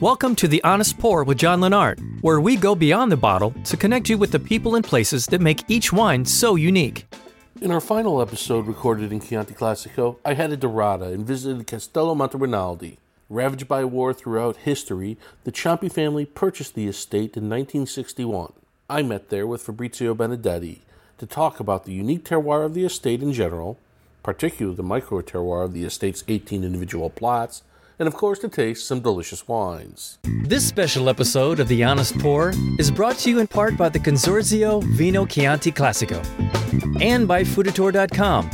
Welcome to The Honest Pour with John Lennart, where we go beyond the bottle to connect you with the people and places that make each wine so unique. In our final episode recorded in Chianti Classico, I headed to Radda and visited Castello Monterinaldi. Ravaged by war throughout history, the Ciampi family purchased the estate in 1961. I met there with Fabrizio Benedetti to talk about the unique terroir of the estate in general, particularly the micro terroir of the estate's 18 individual plots, and of course to taste some delicious wines. This special episode of The Honest Pour is brought to you in part by the Consorzio Vino Chianti Classico and by Fooditor.com,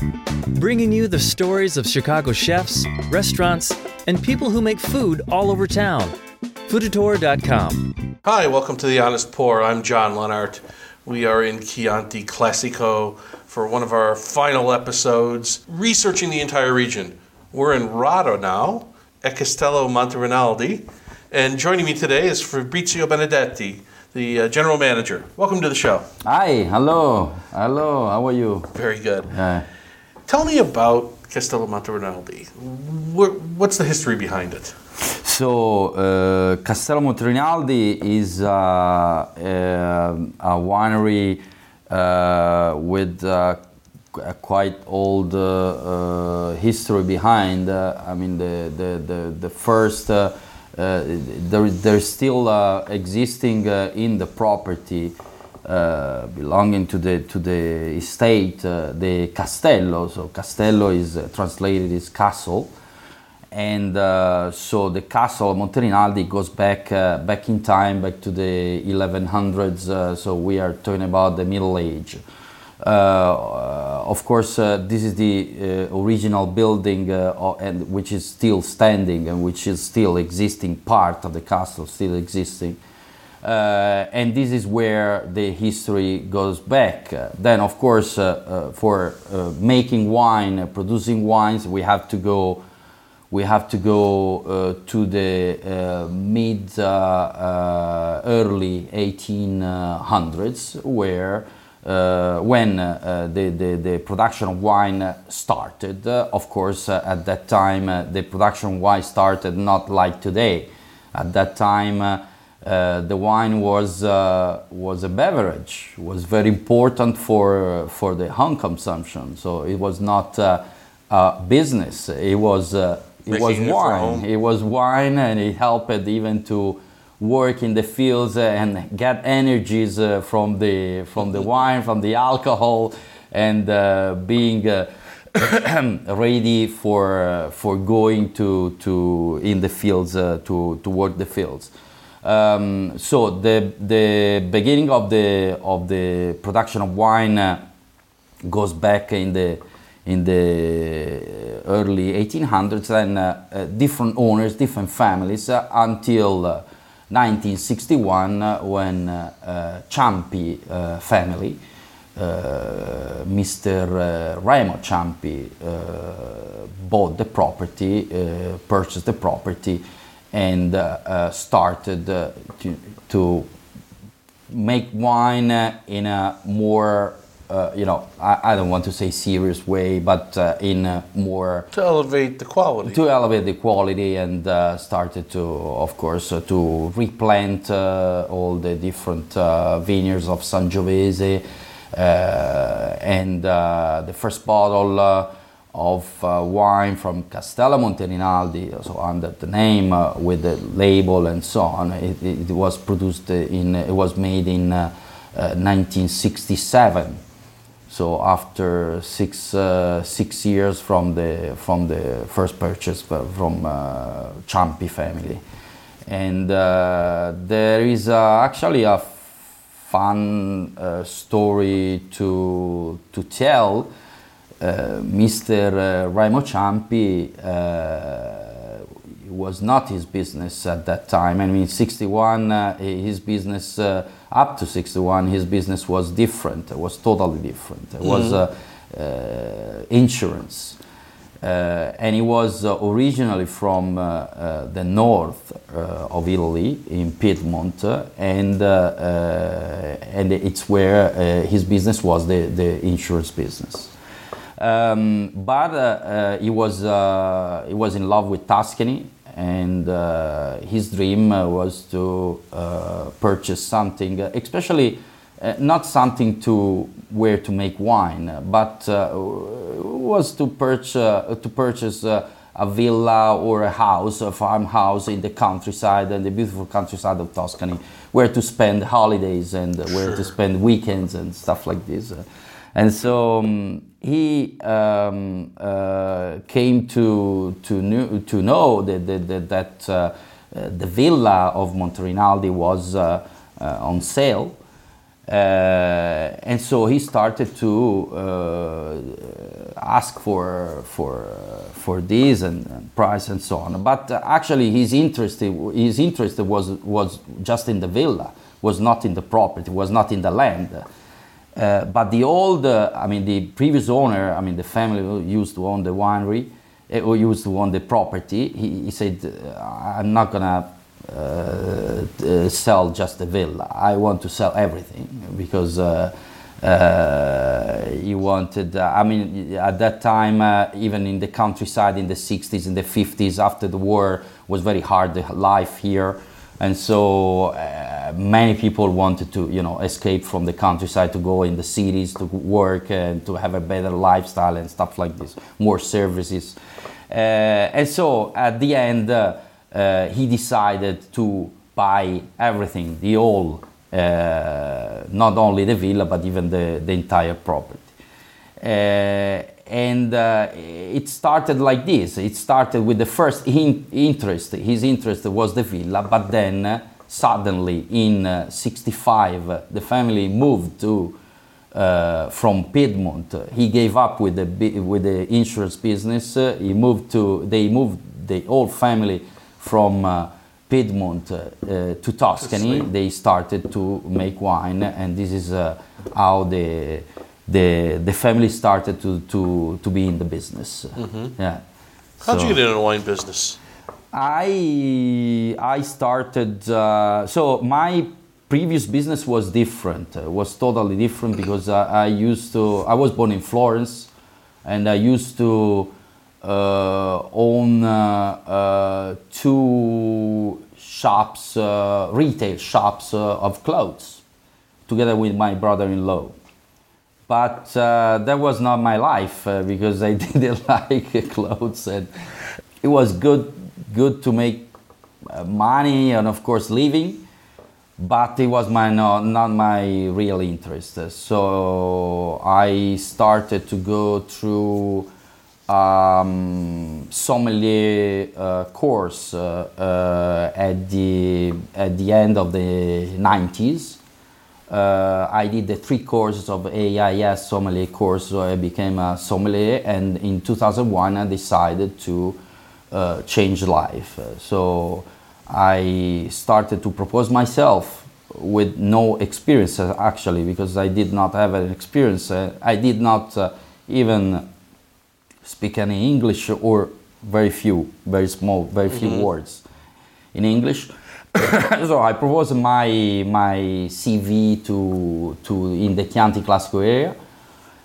bringing you the stories of Chicago chefs, restaurants, and people who make food all over town. Fooditor.com. Hi, welcome to The Honest Pour. I'm John Lennart. We are in Chianti Classico for one of our final episodes, researching the entire region. We're in Radda now, at Castello Monterinaldi, and joining me today is Fabrizio Benedetti, the uh, general manager. Welcome to the show. Hi, hello, hello. How are you? Very good. Uh, Tell me about Castello Monterinaldi. Wh- What's the history behind it? so, uh, Castello Monterinaldi is uh, uh, a winery uh, with uh, a quite old uh, uh, history behind. Uh, I mean, the the the, the first. There, there's still existing in the property uh, belonging to the to the estate uh, the castello. So castello is uh, translated as castle, and so the castle of Monterinaldi goes back back in time, back to the 1100s. Uh, so we are talking about the Middle Age. Uh, of course, uh, this is the uh, original building, and which is still standing and which is still existing. Part of the castle still existing. And this is where the history goes back. Then, of course, for making wine, producing wines, we have to go. We have to go uh, to the uh, mid, uh, early 1800s, where uh, when uh, the, the, the production of wine started. Uh, of course, uh, at that time, uh, the production of wine started not like today. At that time, uh, the wine was uh, was a beverage, was very important for for the home consumption. So it was not uh, a business. It was uh, it was Making it wine. home. It was wine, and it helped even to work in the fields and get energies uh, from the from the wine, from the alcohol, and uh, being. Uh, ready for uh, for going to to in the fields uh, to to work the fields. Um, so the the beginning of the of the production of wine uh, goes back in the in the early 1800s and uh, uh, different owners, different families uh, until uh, 1961 uh, when uh, uh, Ciampi uh, family, uh, Mr. Uh, Remo Ciampi bought the property, purchased the property, and started to, to make wine in a more, uh, you know, I, I don't want to say serious way, but uh, in more To elevate the quality. to elevate the quality and uh, started to, of course, uh, to replant uh, all the different uh, vineyards of Sangiovese. Uh, and uh, the first bottle uh, of uh, wine from Castello Monterinaldi, so under the name uh, with the label and so on, it, it was produced in, it was made in uh, 1967. So after six uh, six years from the from the first purchase uh, from uh, family, and uh, there is uh, actually a fun uh, story to to tell. Mr. Raimo Ciampi was not his business at that time. I mean, 61, uh, his business, uh, up to 61, his business was different. It was totally different. It was uh, uh, insurance. Uh, and he was originally from the north of Italy, in Piedmont, and, and it's where his business was the, the insurance business. Um, but uh, uh, he was uh, he was in love with Tuscany, and uh, his dream uh, was to uh, purchase something, uh, especially uh, not something to where to make wine, but uh, was to purchase to purchase a villa or a house, a farmhouse in the countryside and the beautiful countryside of Tuscany, where to spend holidays and where Sure. to spend weekends and stuff like this. And so um, he um, uh, came to to, knew, to know that that, that, uh, uh, the villa of Monterinaldi was uh, uh, on sale. Uh, and so he started to ask for for for this and, and price and so on. But actually, his interest his interest was was just in the villa, was not in the property, was not in the land. Uh, but the old, uh, I mean, the previous owner, I mean, the family who used to own the winery, uh, who used to own the property, he, he said, uh, I'm not gonna uh, uh, sell just the villa. I want to sell everything because he wanted, I mean, at that time, even in the countryside in the 60s, in the 50s, after the war, was very hard, the life here and so uh, many people wanted to you know escape from the countryside to go in the cities to work and to have a better lifestyle and stuff like this more services. Uh, and so at the end uh, uh, he decided to buy everything the whole uh, not only the villa but even the, the entire property. Uh, and uh, it started like this. It started with the first in- interest. His interest was the villa, but then uh, suddenly in uh, '65 uh, the family moved to uh, from Piedmont. He gave up with the with the insurance business. Uh, he moved to. They moved the whole family from. Uh, Piedmont to Tuscany, they started to make wine, and this is how the the the family started to to to be in the business. Yeah. How'd So- you get into the wine business? I I started uh, so my previous business was different. Uh, was totally different because I, I used to I was born in Florence, and I used to uh, own uh, uh, two shops, uh, retail shops uh, of clothes, together with my brother-in-law but uh, that was not my life uh, because I didn't like clothes. And it was good good to make uh, money and of course living. But it was my no, not my real interest. So I started to go through um, sommelier uh, course uh, uh, at the at the end of the 90s uh, I did the three courses of AIS sommelier course, so I became a sommelier. And in 2001, I decided to uh, change life. Uh, so I started to propose myself with no experience uh, actually, because I did not have an experience. Uh, I did not uh, even speak any English or very few, very small, very few words in English. so I proposed my my CV to to in the Chianti Classico area,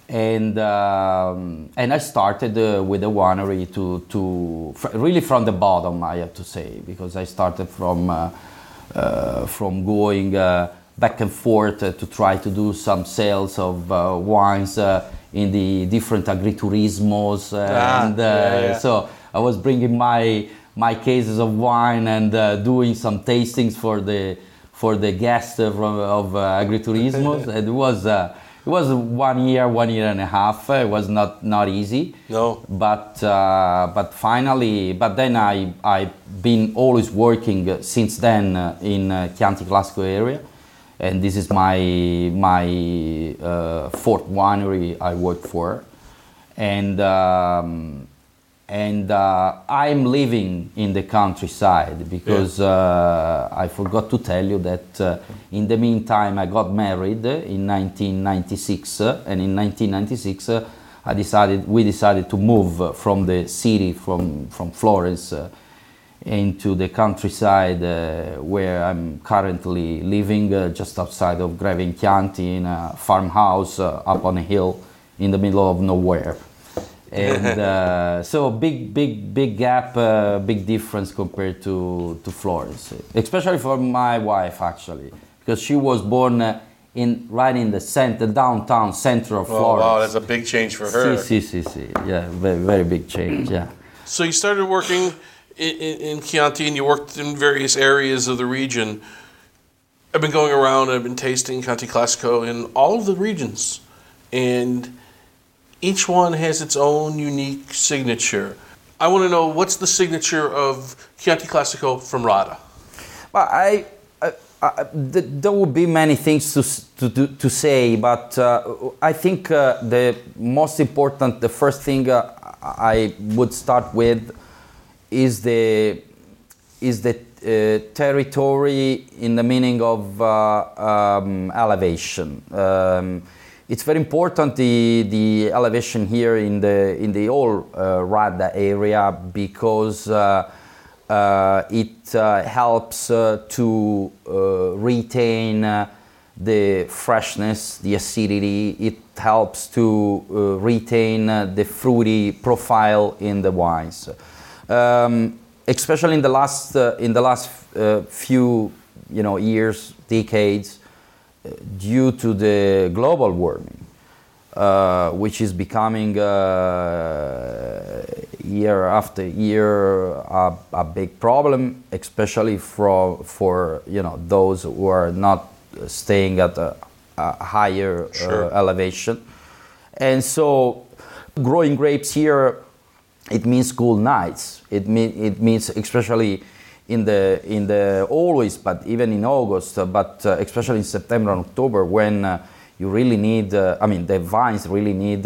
and um, and I started uh, with the winery to to fr- really from the bottom I have to say because I started from uh, uh, from going uh, back and forth uh, to try to do some sales of uh, wines in the different agriturismos Ah, and uh, yeah, yeah. so I was bringing my my cases of wine and uh, doing some tastings for the for the guests from of uh, agriturismos. and it was uh, it was one year, one year and a half. It was not not easy. No. But uh, but finally, but then I I've been always working uh, since then uh, in uh, Chianti Classico area, and this is my my uh, fourth winery I work for, and um, and uh, I'm living in the countryside because uh, I forgot to tell you that uh, in the meantime I got married in 1996, uh, and in 1996 uh, I decided we decided to move from the city from from Florence. Uh, into the countryside uh, where I'm currently living, uh, just outside of Greve in Chianti, in a farmhouse up on a hill in the middle of nowhere. And uh, so big, big, big gap, uh, big difference compared to to Florence, especially for my wife actually, because she was born uh, in right in the center, downtown center of Oh, Florence. wow, that's a big change for her. Si, si, si, si. Yeah, very, very big change. Yeah. So you started working in, in, in Chianti and you worked in various areas of the region. I've been going around I've been tasting Chianti Classico in all of the regions. And each one has its own unique signature. I want to know what's the signature of Chianti Classico from Radda? Well, I, I, I th- there would be many things to to, to, say, but uh, I think uh, the most important, the first thing uh, I would start with is the is the uh, territory in the meaning of uh, um, elevation. Um, it's very important the the elevation here in the in the whole uh, Radda area because. Uh, uh, it uh, helps uh, to uh, retain the freshness, the acidity. It helps to retain the fruity profile in the wines. Um, especially in the last in the last few you know years, decades, due to the global warming. Uh, which is becoming uh, year after year a, a big problem, especially for for you know those who are not staying at a, a higher Sure. uh, elevation, and so growing grapes here it means cool nights. It mean it means especially in the in the always, but even in August, uh, but uh, especially in September and October when uh, you really need. I mean, the vines really need.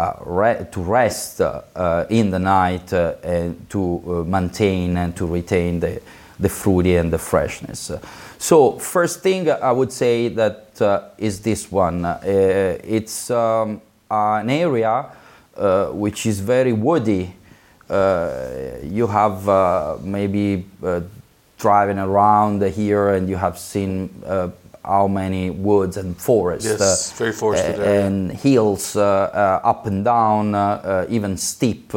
Uh, re- to rest uh, uh, in the night and to maintain and to retain the, the fruity and the freshness. So first thing I would say that is this one. It's um, an area which is very woody. Uh, you have uh, maybe uh, driving around here and you have seen uh, how many woods and forests Yes, very forested and hills up and down, even steep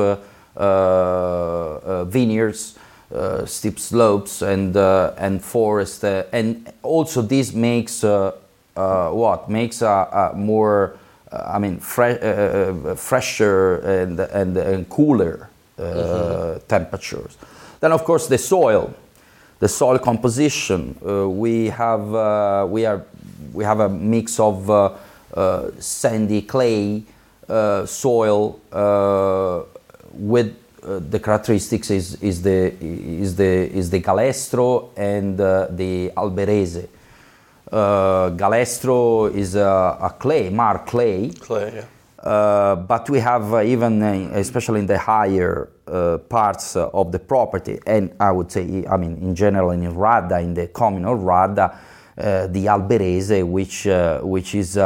vineyards, uh, steep slopes, and uh, and forest, uh, and also this makes uh, uh, what? Makes a, more, I mean, fre- fresher and and, and cooler uh, temperatures. Then of course the soil the soil composition. Uh, we have uh, we are we have a mix of sandy clay soil with uh, the characteristics is, is the is the is the galestro and uh, the alberese. Uh, galestro is a, a clay, marl clay, Clay, yeah. Uh, but we have uh, even, uh, especially in the higher uh, parts uh, of the property, and I would say, I mean, in general, in Radda, in the communal Radda, the Alberese, which which is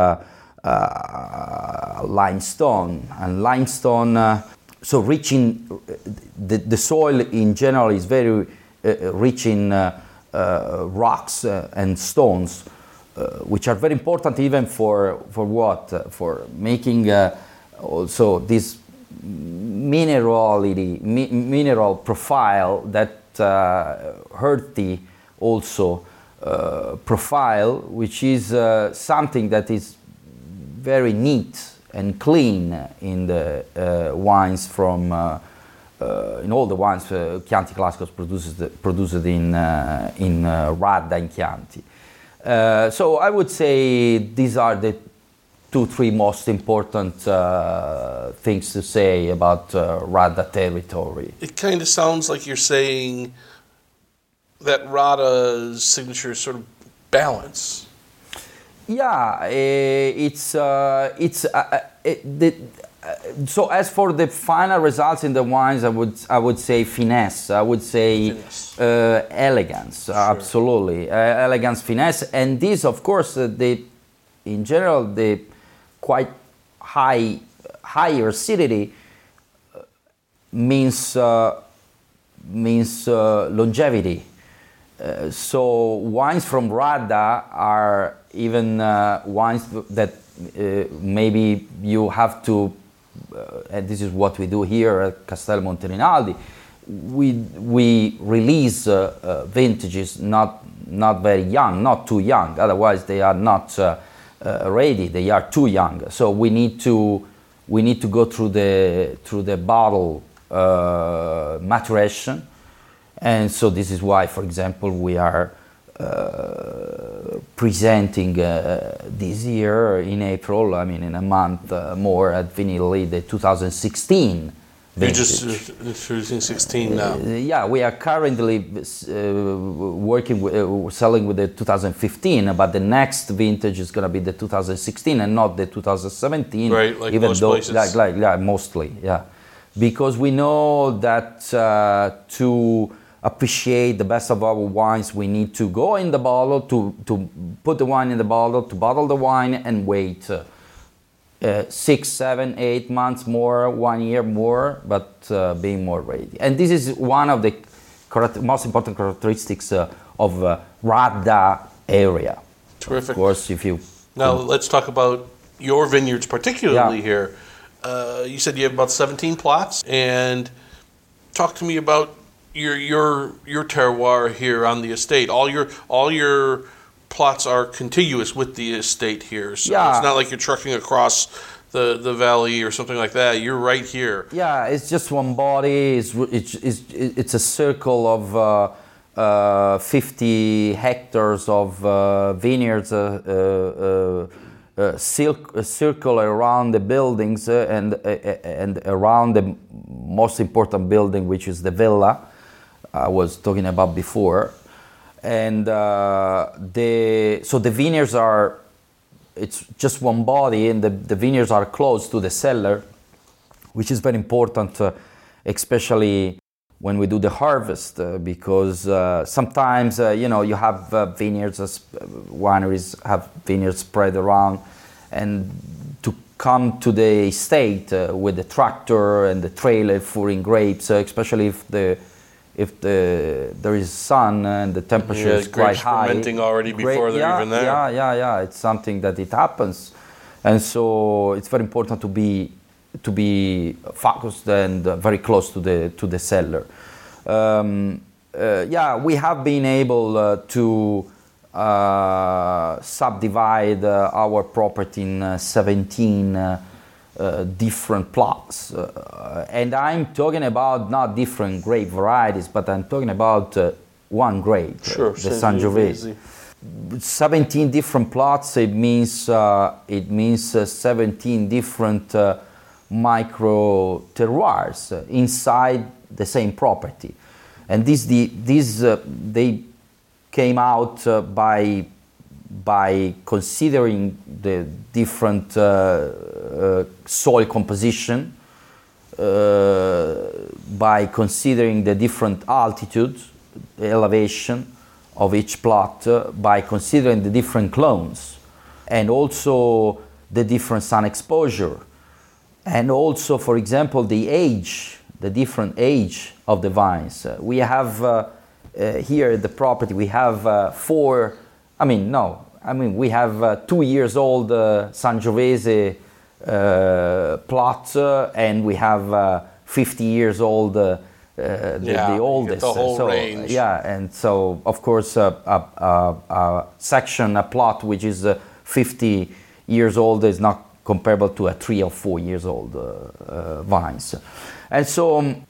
limestone, and limestone. So rich in the, the soil in general is very rich in rocks and stones which are very important even for for what Uh, for making uh, also this minerality mi- mineral profile that uh, earthy also uh, profile which is uh, something that is very neat and clean in the uh, wines from uh, uh, in all the wines uh, Chianti Classicos produces produced in uh, in uh, Radda in Chianti. Uh, so I would say these are the two three most important uh, things to say about uh, Radda territory. It kind of sounds like you're saying that Radda's signature is sort of balance. Yeah, eh, it's uh, it's uh, uh, it, the, uh, so as for the final results in the wines, I would I would say finesse. I would say Finesse. Uh, elegance. Absolutely, uh, elegance, finesse, and this, of course, uh, the in general the quite high higher acidity uh, means uh, means uh, longevity. So wines from Radda are even uh, wines that uh, maybe you have to uh, and this is what we do here at Castel Monterinaldi. We we release uh, uh, vintages not not very young, not too young. Otherwise, they are not uh, ready. They are too young. So we need to we need to go through the through the bottle maturation, and so this is why, for example, we are uh, presenting uh, this year in April. I mean, in a month uh, more at Vinitaly the 2016. You're just vintage. introducing 16 now. Uh, yeah, we are currently uh, working with, uh, selling with the 2015, but the next vintage is going to be the 2016 and not the 2017. Right, like even most though, places. like, like, yeah, mostly, yeah, because we know that uh, to appreciate the best of our wines, we need to go in the bottle to to put the wine in the bottle, to bottle the wine, and wait. Uh, six, seven, eight months more, one year more, but uh, being more ready. And this is one of the most important characteristics uh, of uh, Radda area. Terrific. Of course, if you Now let's talk about your vineyards, particularly Yeah. here. Uh, you said you have about 17 plots, and talk to me about your your your terroir here on the estate. All your all your plots are contiguous with the estate here, so Yeah. it's not like you're trucking across the the valley or something like that. You're right here. Yeah, it's just one body. It's it's it's, it's a circle of uh, uh, 50 hectares of uh, vineyards, uh, uh, uh, uh, a circle around the buildings uh, and and around the most important building, which is the villa I was talking about before. And uh, the so the vineyards are it's just one body, and the, the vineyards are close to the cellar which is very important, uh, especially when we do the harvest, uh, because uh, sometimes uh, you know you have uh, vineyards, as wineries have vineyards spread around, and to come to the estate uh, with the tractor and the trailer full grapes, uh, especially if the if the there is sun and the temperature Yeah, is quite high, fermenting already Grape- before they're yeah, even there. Yeah, yeah, yeah. It's something that it happens, and so it's very important to be to be focused and uh, very close to the to the cellar. Um, uh, yeah, we have been able uh, to uh, subdivide uh, our property in uh, 17 uh, uh, different plots, uh, and I'm talking about not different grape varieties, but I'm talking about uh, one grape, uh, Sure, the Sangiovese. 17 different plots it means uh, it means uh, 17 different uh, micro terroirs uh, inside the same property. And these the these uh, they came out uh, by by considering the different uh, uh, soil composition uh, by considering the different altitudes, elevation of each plot, uh, by considering the different clones, and also the different sun exposure, and also, for example, the age, the different age of the vines. Uh, we have uh, uh, here at the property, we have uh, four, I mean, no, I mean, we have uh, two years old uh, Sangiovese uh, plot, uh, and we have uh, 50 years old, uh, uh, the, Yeah, the oldest. the whole so, range. Yeah, and so, of course, uh, a, a, a section, a plot which is uh, 50 years old is not comparable to a three or four years old uh, uh, vines. And so, um,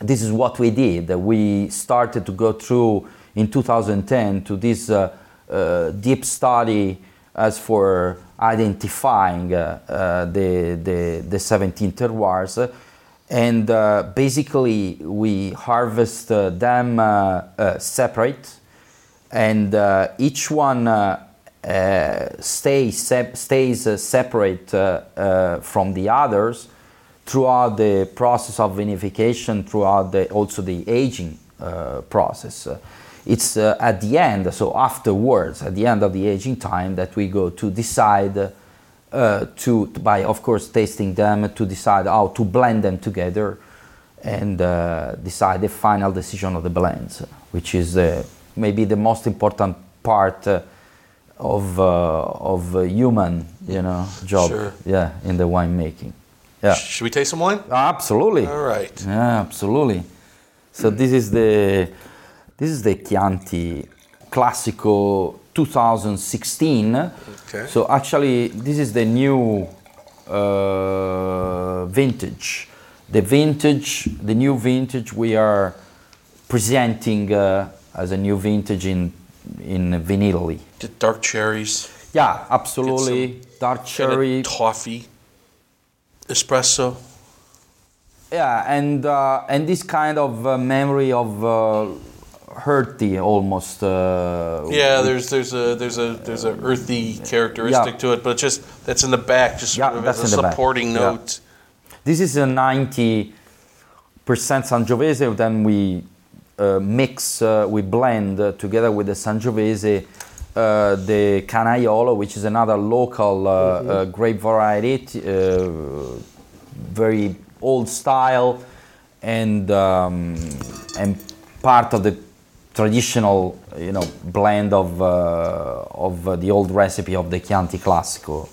this is what we did. We started to go through in 2010 to this uh, uh, deep study as for identifying uh, the, the, the 17 terroirs. And uh, basically, we harvest uh, them separate, and each one uh, stays, sep- stays uh, separate uh, from the others throughout the process of vinification, throughout the, also the aging process. Uh, it's uh, at the end, so afterwards, at the end of the aging time, that we go to decide uh, to, by, of course, tasting them, to decide how to blend them together and uh, decide the final decision of the blends, which is uh, maybe the most important part uh, of, uh, of a human, you know, job, Sure. yeah, in the winemaking. Yeah. Should we taste some wine? Absolutely. All right. Yeah, absolutely. So this is the this is the Chianti Classico 2016. Okay. So actually, this is the new uh, vintage. The vintage, the new vintage we are presenting uh, as a new vintage in in Vinitaly. Get dark cherries. Yeah, absolutely. Dark and a cherry. toffee. Espresso. Yeah, and uh, and this kind of uh, memory of uh, hearty almost. Uh, Yeah, there's there's a there's a there's a earthy characteristic Yeah. to it, but it's just that's in the back, just Yeah, sort of that's as a in the back. supporting Yeah. note. This is a 90% Sangiovese. Then we uh, mix, uh, we blend uh, together with the Sangiovese uh, the Canaiolo, which is another local uh, uh, grape variety, uh, very old style, and um, and part of the traditional, you know, blend of uh, of uh, the old recipe of the Chianti Classico.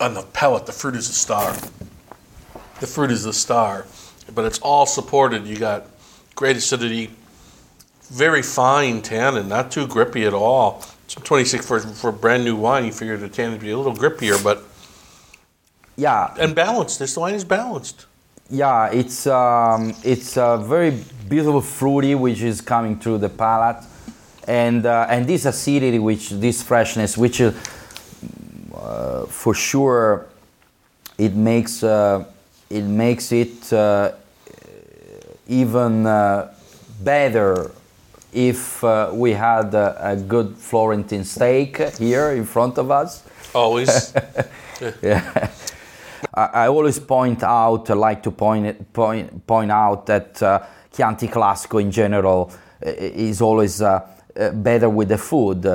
On the palate, the fruit is a star. The fruit is the star, but it's all supported. You got great acidity, very fine tannin, not too grippy at all. Some 26 for for brand new wine. You figure the tannin would be a little grippier, but Yeah, and balanced. This wine is balanced. Yeah, it's um, it's a very beautiful fruity which is coming through the palate, and uh, and this acidity, which this freshness, which uh, for sure, it makes uh, it makes it uh, even uh, better if uh, we had a, a good Florentine steak here in front of us. Always. Yeah. I, I always point out, I like to point, point, point out that uh, Chianti Classico in general uh, is always uh, uh, better with the food.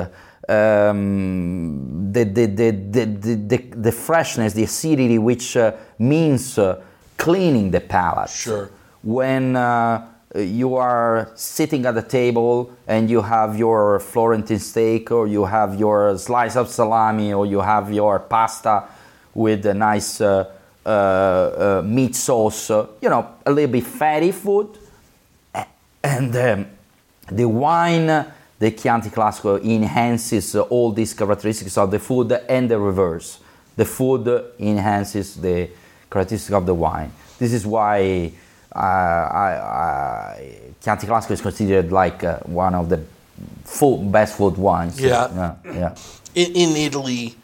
Um, the, the, the, the, the, the, the freshness, the acidity, which uh, means uh, cleaning the palate. Sure. When uh, you are sitting at the table and you have your Florentine steak or you have your slice of salami or you have your pasta with a nice uh, uh, uh, meat sauce, uh, you know, a little bit fatty food. And um, the wine, the Chianti Classico, enhances uh, all these characteristics of the food and the reverse. The food enhances the characteristics of the wine. This is why uh, I, I, Chianti Classico is considered like uh, one of the food, best food wines. Yeah. yeah, yeah. In, in Italy,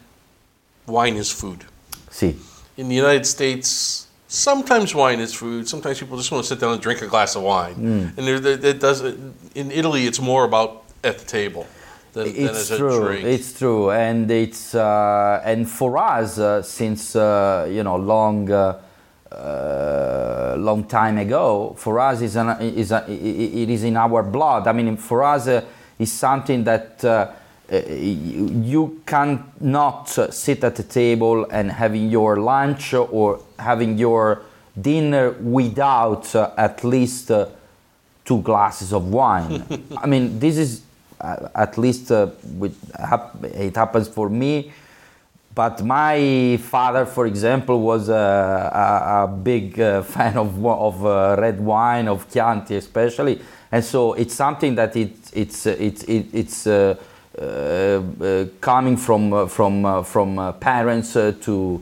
wine is food. See, In the United States, sometimes wine is food. Sometimes people just want to sit down and drink a glass of wine. Mm. And there, there does in Italy, it's more about at the table than, than it's as a true. drink. It's true, and it's uh, and for us uh, since uh, you know long. Uh, uh, long time ago, for us is, an, is a, it is in our blood. I mean, for us uh, is something that you, cannot sit at the table and having your lunch or having your dinner without uh, at least uh, two glasses of wine. I mean, this is uh, at least uh, with, hap- it happens for me. But my father, for example, was a, a, a big uh, fan of, of uh, red wine, of Chianti especially, and so it's something that it, it's it's it, it's uh, coming from uh, from uh, from uh, parents uh, to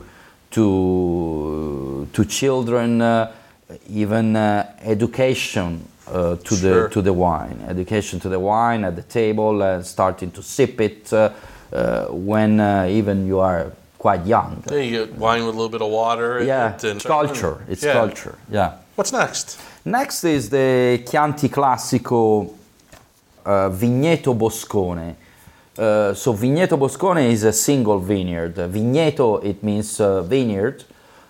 to to children, uh, even uh, education uh, to Sure. the to the wine, education to the wine at the table, uh, starting to sip it uh, uh, when uh, even you are quite young. Yeah, you get wine with a little bit of water. Yeah, and- culture. It's Yeah. culture. Yeah. What's next? Next is the Chianti Classico uh, Vigneto Boscone. Uh, so Vigneto Boscone is a single vineyard. Vigneto it means uh, vineyard.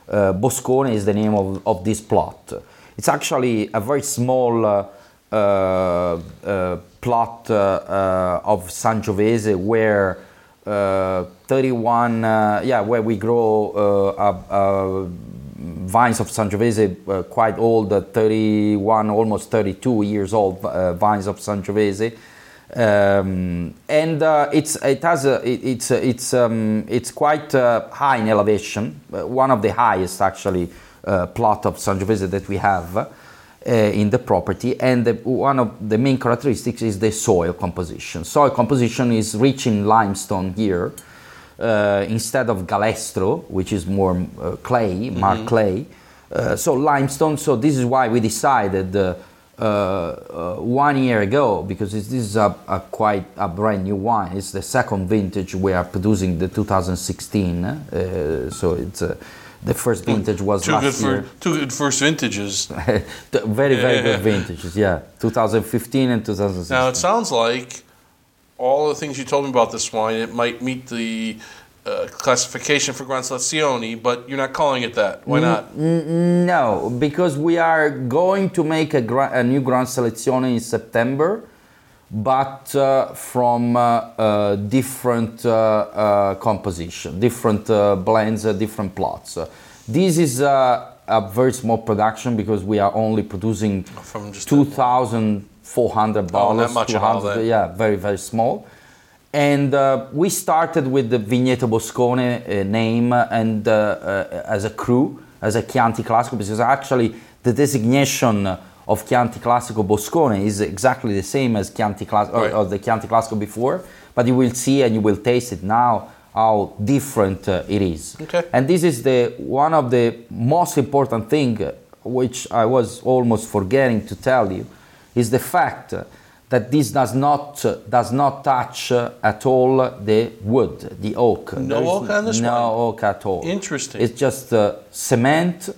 Uh, Boscone is the name of, of this plot. It's actually a very small uh, uh, plot of Sangiovese where uh, 31 uh, yeah where we grow vines of Sangiovese quite old uh, 31 almost 32 years old vines of Sangiovese Um, and uh, it's it has a it, it's uh, it's um, it's quite uh, high in elevation, uh, one of the highest actually uh, plot of San Sangiovese that we have uh, in the property. And the, one of the main characteristics is the soil composition. Soil composition is rich in limestone here uh, instead of galestro, which is more uh, clay, marl clay. Uh, so limestone. So this is why we decided uh, uh, one year ago, because this is a, a quite a brand new wine. It's the second vintage we are producing, the 2016. Uh, so it's uh, the first vintage was Two good last year. for two good first vintages. Very very good vintages. Yeah, 2015 and 2016. Now it sounds like all the things you told me about this wine, it might meet the uh, classification for Gran Selezione, but you're not calling it that. Why not? No, because we are going to make a, gra- a new Grand Selezione in September, but uh, from uh, uh, different uh, uh, composition, different uh, blends, uh, different plots. This is uh, a very small production because we are only producing From just 2,400 Oh, not bottles. much at all 200 yeah, very, very small. And uh, we started with the Vigneto Boscone uh, name and uh, uh, as a crew, as a Chianti Classico, because actually the designation of Chianti Classico Boscone is exactly the same as Chianti Class- or, Right. or the Chianti Classico before, but you will see and you will taste it now how different uh, it is. Okay. And this is the one of the most important thing, which I was almost forgetting to tell you, is the fact that this does not uh, does not touch uh, at all the wood, the oak. No There oak on this no one? oak at all. Interesting. It's just uh, cement,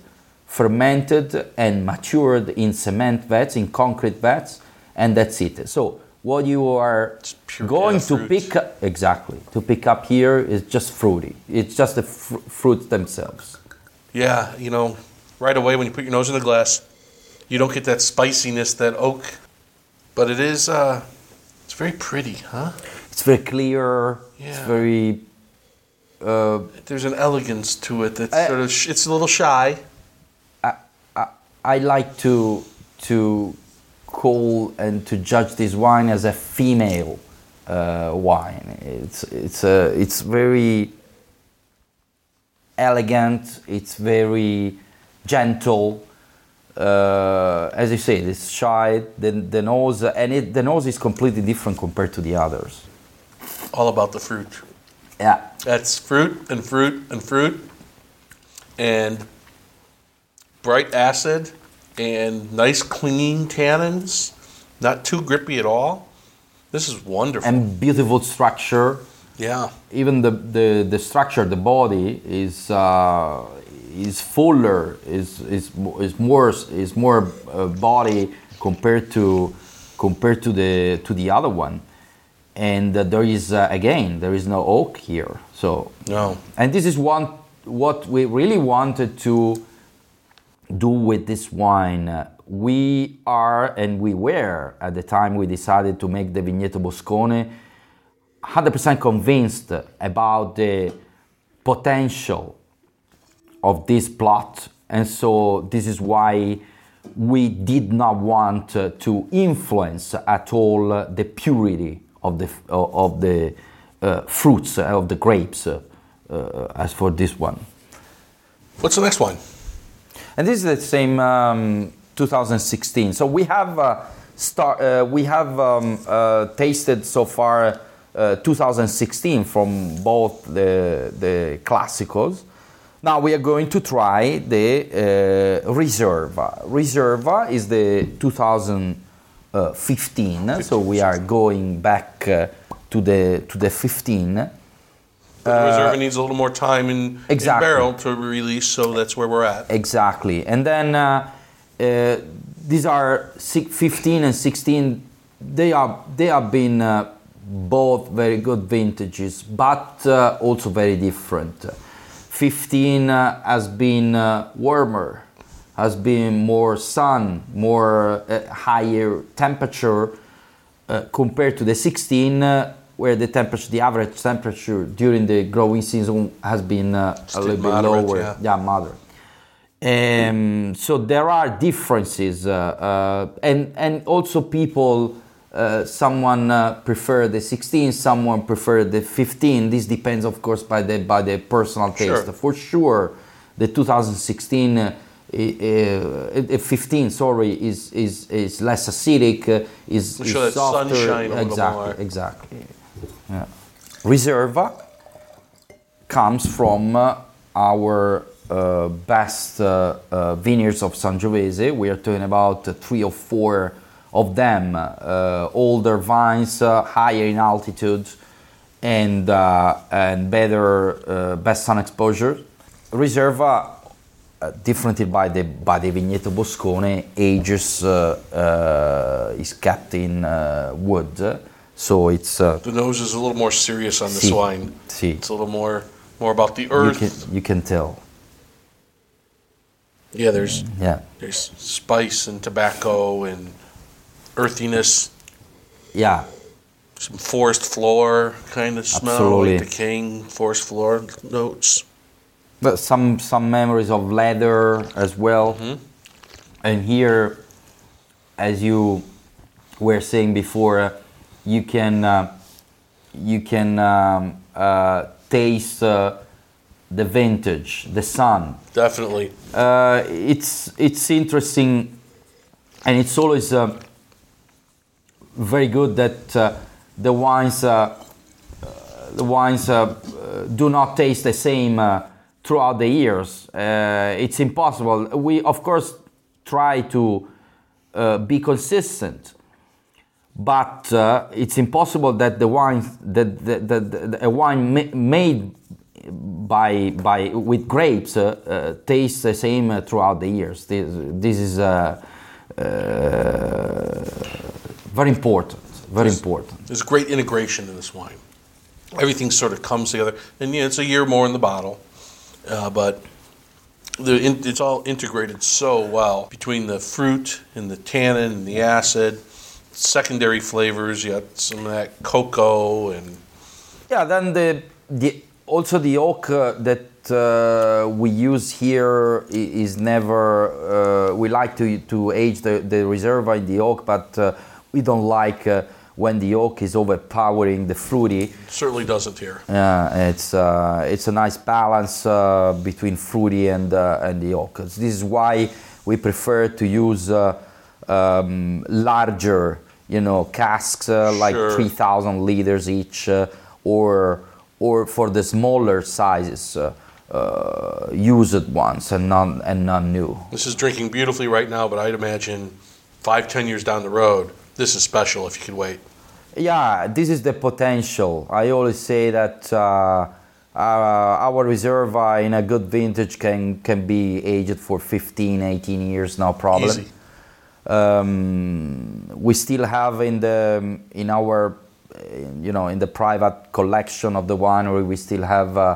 fermented and matured in cement vats, in concrete vats, and that's it. So what you are going to pick up, exactly to pick up here is just fruity. It's just the fr- fruits themselves. Yeah, you know, right away when you put your nose in the glass, you don't get that spiciness, that oak, but it is. Uh, it's very pretty, huh? It's very clear. It's Yeah. very uh, There's an elegance to it that's Uh, sort of. Sh- it's a little shy. I, I, I like to to call and to judge this wine as a female uh, wine. It's it's a it's very elegant. It's very gentle. Uh, as you say, it's shy. The, the nose and it, the nose is completely different compared to the others. All about the fruit. Yeah. That's fruit and fruit and fruit, and bright acid, and nice clinging tannins. Not too grippy at all. This is wonderful. And beautiful structure. yeah. even the, the, the structure, the body is uh, is fuller, is is is more is more uh, body compared to compared to the to the other one, and uh, there is uh, again there is no oak here. So No. and this is one what we really wanted to do with this wine. Uh, we are and we were at the time we decided to make the Vigneto Boscone 100% convinced about the potential of this plot and so this is why we did not want uh, to influence at all uh, the purity of the uh, of the uh, fruits uh, of the grapes as for this one What's the next one? and this is the same um, 2016. So we have uh, start, uh, we have um, uh, tasted so far uh, 2016 from both the the classicals. Now we are going to try the uh, Reserva. Reserva is the 2015. So we are going back uh, to the to the 15. The reserve needs a little more time in, in Uh, barrel to release, so that's where we're at. Exactly. And then uh, uh, these are 15 and 16. They are they have been uh, both very good vintages, but uh, also very different. 15 uh, has been uh, warmer, has been more sun, more uh, higher temperature uh, compared to the 16, uh, where the temperature, the average temperature during the growing season has been uh, a little bit moderate, lower. yeah. yeah, moderate. Um, so there are differences, uh, uh, and and also people uh, someone uh, prefer the 16, someone prefer the 15. This depends, of course, by the by the personal taste. Sure. For sure, the 2016 uh, uh, uh, 15, sorry, is is is less acidic, uh, is, To is softer. sunshine a little exactly, more. exactly. Yeah. Reserva comes from uh, our uh, best uh, uh, vineyards of Sangiovese. We are talking about uh, three or four of them, uh, older vines, uh, higher in altitude, and uh, and better uh, best sun exposure. Reserva, uh, by the by the Vigneto Boscone, ages uh, uh, is kept in uh, wood, so it's. Uh, The nose is a little more serious on this Si. wine. Si. It's a little more more about the you earth. can you can tell. yeah, there's Yeah. there's spice and tobacco and earthiness, Yeah. some forest floor kind of smell, Absolutely. like decaying forest floor notes. But some some memories of leather as well. And here, as you were saying before, uh, you can uh, you can um, uh, taste uh, the vintage, the sun. Definitely. Uh, it's it's interesting, and it's always uh, very good that uh, the wines uh, the wines uh, do not taste the same uh, throughout the years. It's impossible. We of course try to be consistent, but it's impossible that the wine that the, a wine ma- made by by with grapes uh, uh, tastes the same uh, throughout the years. This, this is very important. Very important. There's great integration in this wine. Everything sort of comes together, and yeah, it's a year more in the bottle, uh, but the in, it's all integrated so well between the fruit and the tannin and the acid. Secondary flavors, you got some of that cocoa and Yeah. Then the the also the oak uh, that uh, we use here is never. Uh, we like to to age the the reserva in the oak, but uh, we don't like uh, when the oak is overpowering the fruity. certainly doesn't here. Yeah, it's uh, it's a nice balance uh, between fruity and uh, and the oak. This is why we prefer to use uh, um, larger, you know, casks uh, like Sure. three thousand liters each, uh, or or for the smaller sizes, uh, uh, used ones and none and non new. This is drinking beautifully right now, but I'd imagine five, ten years down the road, this is special if you could wait. Yeah, this is the potential. I always say that uh, uh, our reserva in a good vintage can, can be aged for 15, 18 years, no problem. Easy. Um, we still have in the in our uh, you know in the private collection of the winery we still have uh,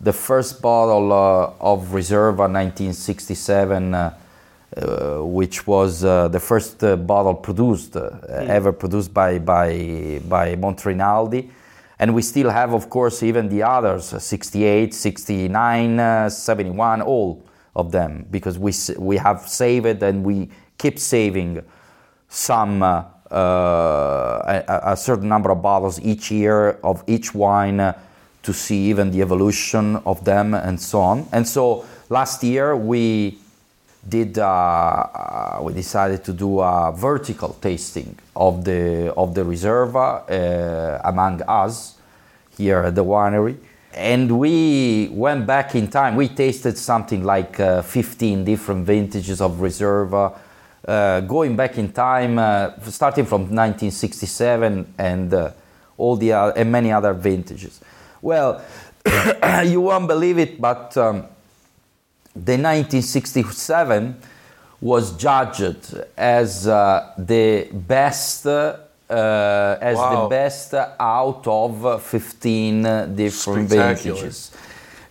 the first bottle uh, of Reserva 1967 uh, which was uh, the first uh, bottle produced uh, ever produced by by by Monterinaldi and we still have of course even the others uh, 68 69 uh, 71 all of them because we we have saved and we keep saving some a, a certain number of bottles each year of each wine to see even the evolution of them and so on. And so last year we did uh, uh, we decided to do a vertical tasting of the of the Reserva uh, among us here at the winery. And we went back in time. We tasted something like uh, 15 different vintages of Reserva, going back in time, starting from 1967 and all the and many other vintages. Well, you won't believe it, but um, the 1967 was judged as uh, the best uh, as Wow. the best out of 15 different vintages.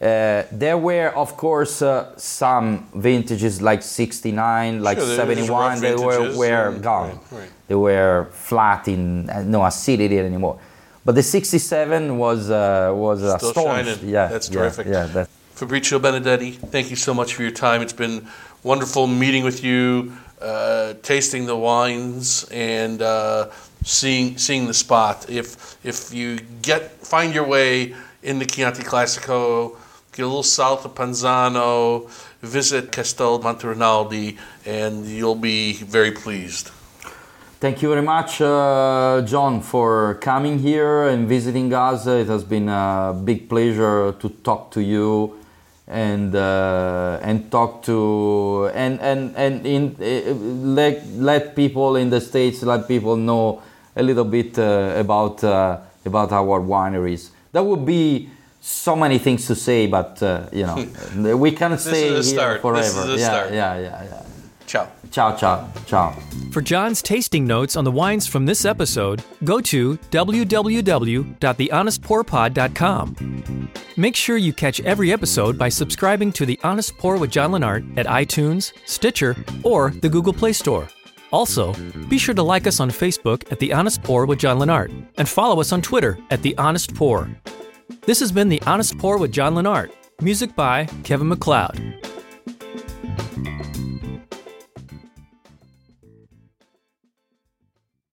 Uh, there were, of course, uh, some vintages like 69, like Sure, 71. They were, were and- gone. right, right. They were flat in uh, no acidity anymore. But the 67 was uh, was Still astonished. shining. Yeah, That's yeah, terrific. Yeah, that, Fabrizio Benedetti, thank you so much for your time. It's been wonderful meeting with you, uh, tasting the wines, and uh, seeing seeing the spot. If if you get find your way in the Chianti Classico, get a little south of Panzano, visit Castel Monte and you'll be very pleased. Thank you very much, uh, John, for coming here and visiting us. It has been a big pleasure to talk to you and uh, and talk to and and and in uh, let let people in the states let people know a little bit uh, about uh, about our wineries. That would be so many things to say, but uh, you know we can't stay here start. forever. yeah, yeah, yeah, yeah. Ciao. Ciao, ciao, ciao. For John's tasting notes on the wines from this episode, go to www.thehonestpourpod.com. Make sure you catch every episode by subscribing to The Honest Pour with John Lenart at iTunes, Stitcher, or the Google Play Store. Also, be sure to like us on Facebook at The Honest Pour with John Lenart and follow us on Twitter at The Honest Pour. This has been The Honest Pour with John Lenart. Music by Kevin MacLeod.